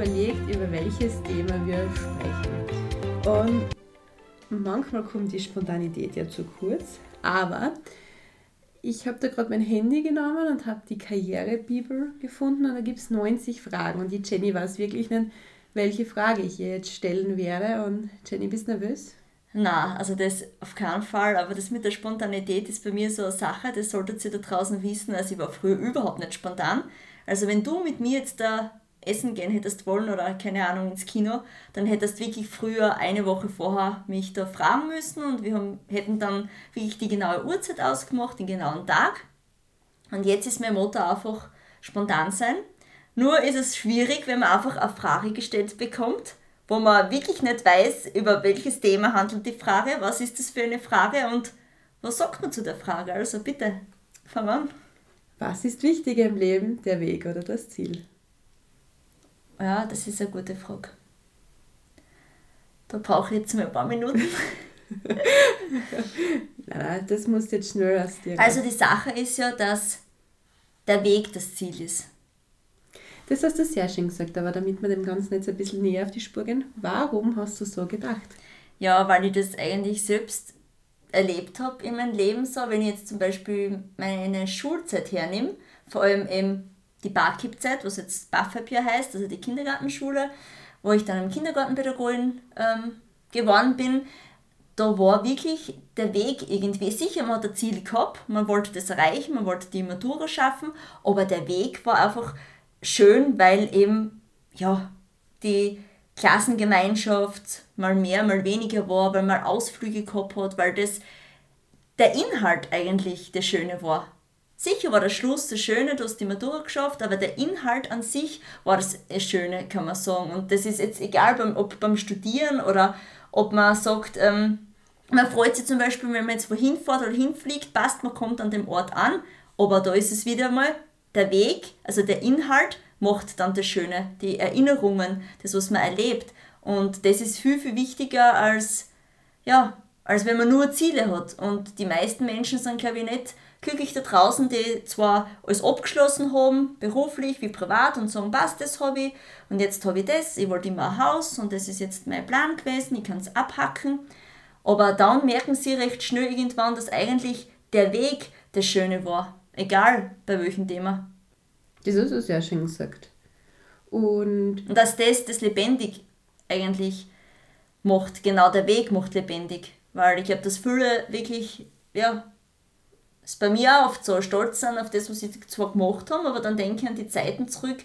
überlegt, über welches Thema wir sprechen. Und manchmal kommt die Spontanität ja zu kurz, aber ich habe da gerade mein Handy genommen und habe die Karrierebibel gefunden und da gibt es 90 Fragen und die Jenny weiß wirklich nicht, welche Frage ich ihr jetzt stellen werde. Und Jenny, bist du nervös? Na, also das auf keinen Fall, aber das mit der Spontanität ist bei mir so eine Sache, das solltet ihr da draußen wissen, also ich war früher überhaupt nicht spontan. Also wenn du mit mir jetzt da essen gehen hättest wollen oder keine Ahnung ins Kino, dann hättest wirklich früher eine Woche vorher mich da fragen müssen und wir haben, hätten dann wirklich die genaue Uhrzeit ausgemacht, den genauen Tag. Und jetzt ist mein Motto einfach spontan sein. Nur ist es schwierig, wenn man einfach eine Frage gestellt bekommt wo man wirklich nicht weiß, über welches Thema handelt die Frage, was ist das für eine Frage und was sagt man zu der Frage. Also bitte, fang an. Was ist wichtiger im Leben, der Weg oder das Ziel? Ja, das ist eine gute Frage. Da brauche ich jetzt mal ein paar Minuten. nein, das muss jetzt schnell aus dir. Also die Sache ist ja, dass der Weg das Ziel ist. Das hast du sehr schön gesagt, aber damit wir dem Ganzen jetzt ein bisschen näher auf die Spur gehen, warum hast du so gedacht? Ja, weil ich das eigentlich selbst erlebt habe in meinem Leben so, wenn ich jetzt zum Beispiel meine Schulzeit hernehme, vor allem eben die Barkeep-Zeit, was jetzt hier heißt, also die Kindergartenschule, wo ich dann im Kindergartenpädagogin ähm, geworden bin, da war wirklich der Weg irgendwie, sicher, man hat ein Ziel gehabt, man wollte das erreichen, man wollte die Matura schaffen, aber der Weg war einfach schön, weil eben ja, die Klassengemeinschaft mal mehr, mal weniger war, weil man Ausflüge gehabt hat, weil das der Inhalt eigentlich der Schöne war. Sicher war der Schluss das Schöne, du hast die Matura geschafft, aber der Inhalt an sich war das Schöne, kann man sagen. Und das ist jetzt egal, ob beim Studieren oder ob man sagt, ähm, man freut sich zum Beispiel, wenn man jetzt wohin fährt oder hinfliegt, passt, man kommt an dem Ort an, aber da ist es wieder mal der Weg, also der Inhalt, macht dann das Schöne, die Erinnerungen, das, was man erlebt. Und das ist viel, viel wichtiger als, ja, als wenn man nur Ziele hat. Und die meisten Menschen sind, glaube ich, nicht glücklich da draußen, die zwar alles abgeschlossen haben, beruflich wie privat, und sagen, passt, das habe ich, und jetzt habe ich das, ich wollte immer ein Haus, und das ist jetzt mein Plan gewesen, ich kann es abhacken. Aber dann merken sie recht schnell irgendwann, dass eigentlich der Weg das Schöne war. Egal bei welchem Thema. Das hast du sehr schön gesagt. Und, Und dass das das lebendig eigentlich macht, genau der Weg macht lebendig. Weil ich glaube, dass viele wirklich, ja, es bei mir auch oft so stolz sind auf das, was sie zwar gemacht haben, aber dann denke ich an die Zeiten zurück,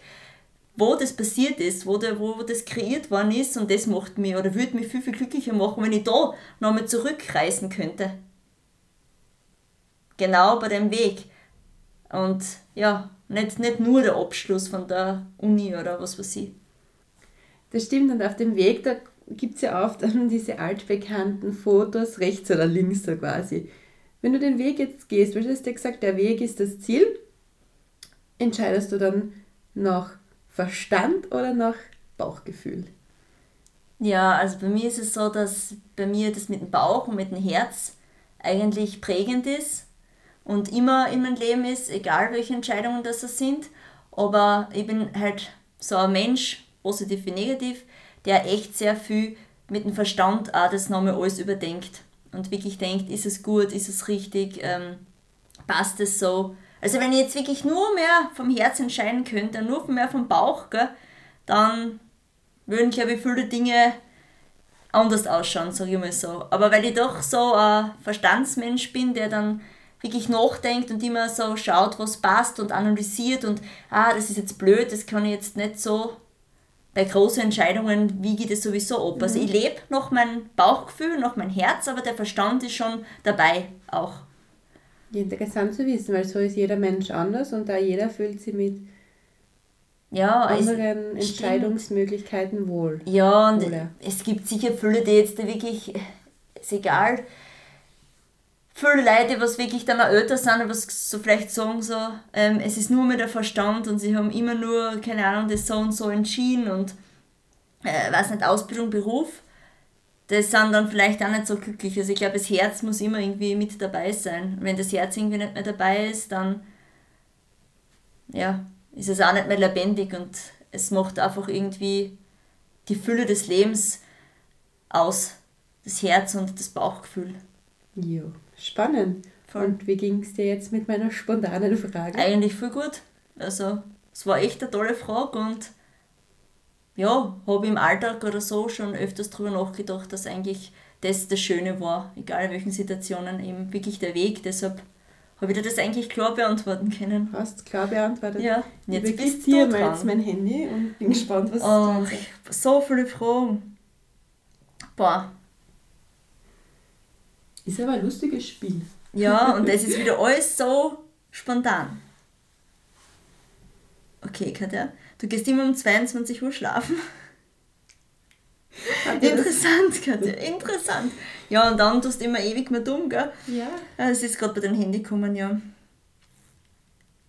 wo das passiert ist, wo, der, wo das kreiert worden ist und das macht mich oder würde mich viel, viel glücklicher machen, wenn ich da nochmal zurückreisen könnte. Genau bei dem Weg. Und ja, nicht, nicht nur der Abschluss von der Uni oder was weiß ich. Das stimmt, und auf dem Weg, da gibt es ja oft diese altbekannten Fotos, rechts oder links so quasi. Wenn du den Weg jetzt gehst, weil du hast ja gesagt, der Weg ist das Ziel, entscheidest du dann nach Verstand oder nach Bauchgefühl? Ja, also bei mir ist es so, dass bei mir das mit dem Bauch und mit dem Herz eigentlich prägend ist und immer in meinem Leben ist, egal welche Entscheidungen das sind. Aber ich bin halt so ein Mensch, positiv wie negativ, der echt sehr viel mit dem Verstand auch das nochmal alles überdenkt und wirklich denkt, ist es gut, ist es richtig, ähm, passt es so. Also wenn ich jetzt wirklich nur mehr vom Herz entscheiden könnte, nur mehr vom Bauch, gell, dann würden, glaube ich, viele Dinge anders ausschauen, sage ich mal so. Aber weil ich doch so ein Verstandsmensch bin, der dann wirklich nachdenkt und immer so schaut, was passt und analysiert und ah, das ist jetzt blöd, das kann ich jetzt nicht so. Bei großen Entscheidungen wiege ich das sowieso ab. Also mhm. Ich lebe noch mein Bauchgefühl, noch mein Herz, aber der Verstand ist schon dabei auch. Interessant zu wissen, weil so ist jeder Mensch anders und da jeder fühlt sich mit ja, anderen es, Entscheidungsmöglichkeiten stimmt. wohl. Ja, und wohl. es gibt sicher viele, die jetzt wirklich, ist egal, viele Leute, was wirklich dann auch älter sind, was so vielleicht sagen so, ähm, es ist nur mehr der Verstand und sie haben immer nur, keine Ahnung, das so und so entschieden und äh, weiß nicht, Ausbildung, Beruf. das sind dann vielleicht auch nicht so glücklich. Also ich glaube, das Herz muss immer irgendwie mit dabei sein. Wenn das Herz irgendwie nicht mehr dabei ist, dann ja, ist es auch nicht mehr lebendig und es macht einfach irgendwie die Fülle des Lebens aus. Das Herz und das Bauchgefühl. Ja, spannend. Voll. Und wie ging es dir jetzt mit meiner spontanen Frage? Eigentlich voll gut. Also, es war echt eine tolle Frage und ja, habe im Alltag oder so schon öfters darüber nachgedacht, dass eigentlich das das Schöne war, egal in welchen Situationen, eben wirklich der Weg. Deshalb habe ich dir das eigentlich klar beantworten können. Hast klar beantwortet? Ja, jetzt ich bist dir mal jetzt mein Handy und bin gespannt, was oh, du So viele Fragen. Boah. Ist aber ein lustiges Spiel. Ja, und das ist wieder alles so spontan. Okay, Katja, du gehst immer um 22 Uhr schlafen. interessant, Katja, interessant. Ja, und dann tust du immer ewig mehr dumm, gell? Ja. Es ist gerade bei deinem Handy gekommen, ja.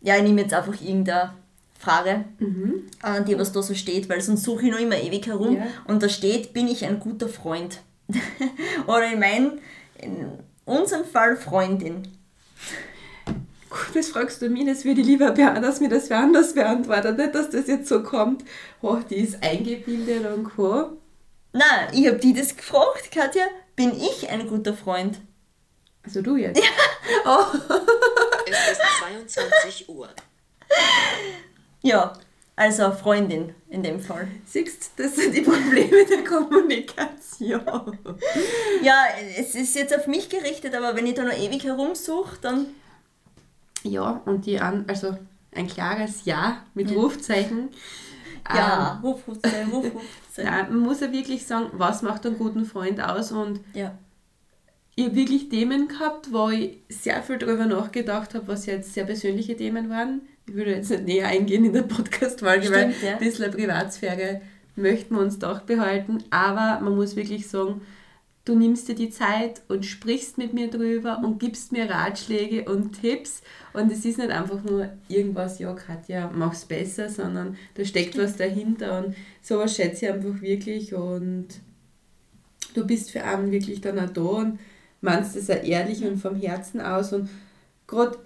Ja, ich nehme jetzt einfach irgendeine Frage, mhm. an die was da so steht, weil sonst suche ich noch immer ewig herum. Ja. Und da steht, bin ich ein guter Freund? Oder in meinem, in unserem Fall Freundin. Das fragst du mich, das würde ich lieber, dass mir das wer anders beantwortet. Nicht, dass das jetzt so kommt, oh, die ist eingebildet und Co. Nein, ich habe die das gefragt, Katja, bin ich ein guter Freund? Also du jetzt? Ja. Oh. es ist 22 Uhr. Ja, also Freundin in dem Fall. Siehst das sind die Probleme der Kommunikation. ja, es ist jetzt auf mich gerichtet, aber wenn ich da noch ewig herumsuche, dann ja, und die an, also ein klares Ja mit ja. Rufzeichen. Ja, ähm, Ruf, Rufzeichen, Ruf, Rufzeichen. Nein, man muss ja wirklich sagen, was macht einen guten Freund aus und ja. ich habe wirklich Themen gehabt, wo ich sehr viel darüber nachgedacht habe, was jetzt sehr persönliche Themen waren. Ich würde jetzt nicht näher eingehen in der Podcast-Folge, weil ja. ein bisschen Privatsphäre möchten wir uns doch behalten, aber man muss wirklich sagen, du nimmst dir die Zeit und sprichst mit mir drüber und gibst mir Ratschläge und Tipps. Und es ist nicht einfach nur irgendwas, ja, Katja, mach's besser, sondern da steckt was dahinter und sowas schätze ich einfach wirklich. Und du bist für einen wirklich dann auch da und meinst es auch ehrlich und vom Herzen aus. Und gerade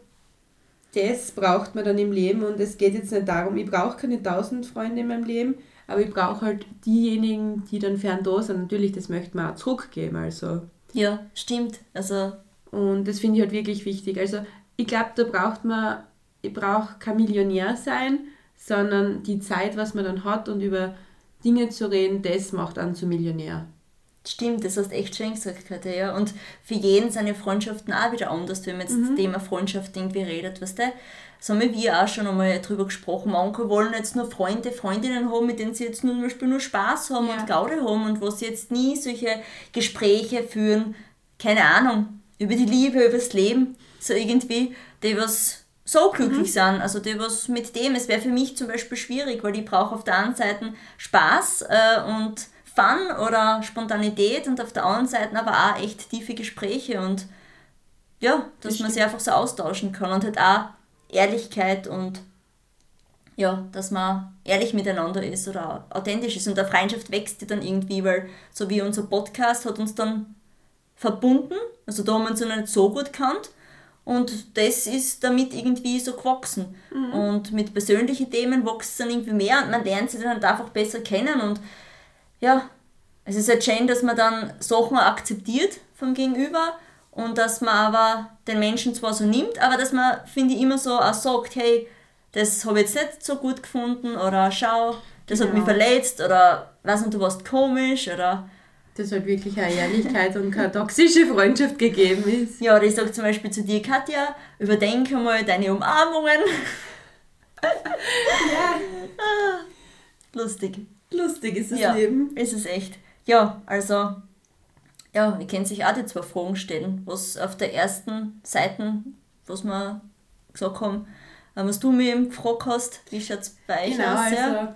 das braucht man dann im Leben und es geht jetzt nicht darum, ich brauche keine tausend Freunde in meinem Leben, aber ich brauche halt diejenigen, die dann fern da sind. Natürlich, das möchte man auch zurückgeben. Also. Ja, stimmt. Also. Und das finde ich halt wirklich wichtig. Also ich glaube, da braucht man, ich brauche kein Millionär sein, sondern die Zeit, was man dann hat und über Dinge zu reden, das macht einen zu Millionär. Stimmt, das hast echt schön gesagt, Katja, ja. Und für jeden seine Freundschaften auch wieder anders, wenn man jetzt mhm. das Thema Freundschaft irgendwie redet, weißt du? Das haben wir auch schon einmal drüber gesprochen. Manche wollen jetzt nur Freunde, Freundinnen haben, mit denen sie jetzt nur, zum Beispiel nur Spaß haben ja. und Gaude haben und wo sie jetzt nie solche Gespräche führen, keine Ahnung, über die Liebe, über das Leben, so irgendwie, die was so glücklich mhm. sind, also die was mit dem, es wäre für mich zum Beispiel schwierig, weil ich brauche auf der einen Seite Spaß äh, und Fun oder Spontanität und auf der anderen Seite aber auch echt tiefe Gespräche und ja, dass das man sich einfach so austauschen kann und halt auch Ehrlichkeit und ja, dass man ehrlich miteinander ist oder authentisch ist. Und der Freundschaft wächst ja dann irgendwie, weil so wie unser Podcast hat uns dann verbunden, also da haben wir uns noch nicht so gut kannt und das ist damit irgendwie so gewachsen. Mhm. Und mit persönlichen Themen wächst es dann irgendwie mehr und man lernt sie dann halt einfach besser kennen und ja, es ist halt schön, dass man dann Sachen akzeptiert vom Gegenüber und dass man aber den Menschen zwar so nimmt, aber dass man, finde ich, immer so auch sagt, hey, das habe ich jetzt nicht so gut gefunden oder schau, das genau. hat mich genau. verletzt oder weiß nicht, du warst komisch oder... Dass halt wirklich eine Ehrlichkeit und keine toxische Freundschaft gegeben ist. Ja, oder ich sage zum Beispiel zu dir, Katja, überdenke mal deine Umarmungen. ja. Ah, lustig. Lustig ist das ja, Leben. Ist es echt. Ja, also ja, ich kann sich auch die zwei Fragen stellen, was auf der ersten Seite, was wir gesagt haben, äh, was du mir gefragt hast, wie schaut es bei euch genau, aus? Ja? Also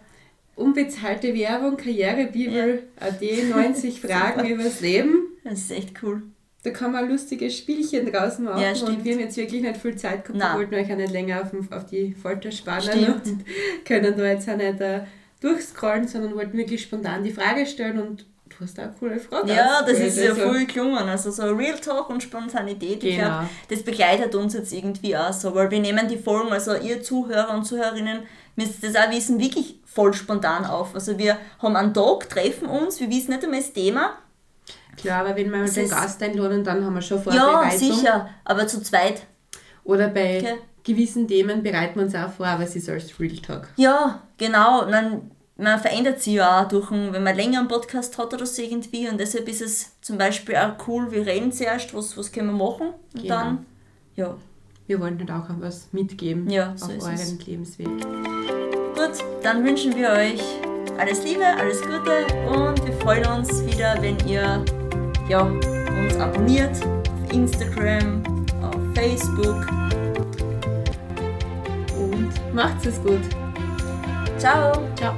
unbezahlte Werbung, Karrierebibel, ja. AD, 90 Fragen übers Leben. Das ist echt cool. Da kann man lustige Spielchen draußen machen ja, und wir haben jetzt wirklich nicht viel Zeit gehabt, wir wollten euch auch nicht länger auf, auf die Folter spannen stimmt. und können da jetzt auch nicht uh, durchscrollen, sondern wollten wirklich spontan die Frage stellen und Du hast auch eine coole Frage. Ja, das ist ja Also, voll gelungen. Also so Real Talk und Spontanität, ich Genau. glaube, das begleitet uns jetzt irgendwie auch so, weil wir nehmen die Folgen, also ihr Zuhörer und Zuhörerinnen, müsst das auch wissen, wirklich voll spontan auf. Also wir haben einen Tag, treffen uns, wir wissen nicht einmal das Thema. Klar, aber wenn wir mal ist- Gast einladen, dann haben wir schon Ja, Vorbereitung. sicher, aber zu zweit. Oder bei Okay. gewissen Themen bereiten wir uns auch vor, aber es ist als Real Talk. Ja, genau. Man, man verändert sich ja auch durch, wenn man länger einen Podcast hat oder so irgendwie. Und deshalb ist es zum Beispiel auch cool, wir reden zuerst, was, was können wir machen. Und Genau. dann, ja, Wir wollen halt auch was mitgeben Ja, so auf euren es. Lebensweg. Gut, dann wünschen wir euch alles Liebe, alles Gute und wir freuen uns wieder, wenn ihr ja, uns abonniert auf Instagram, auf Facebook. Und macht's es gut. Ciao! Ciao.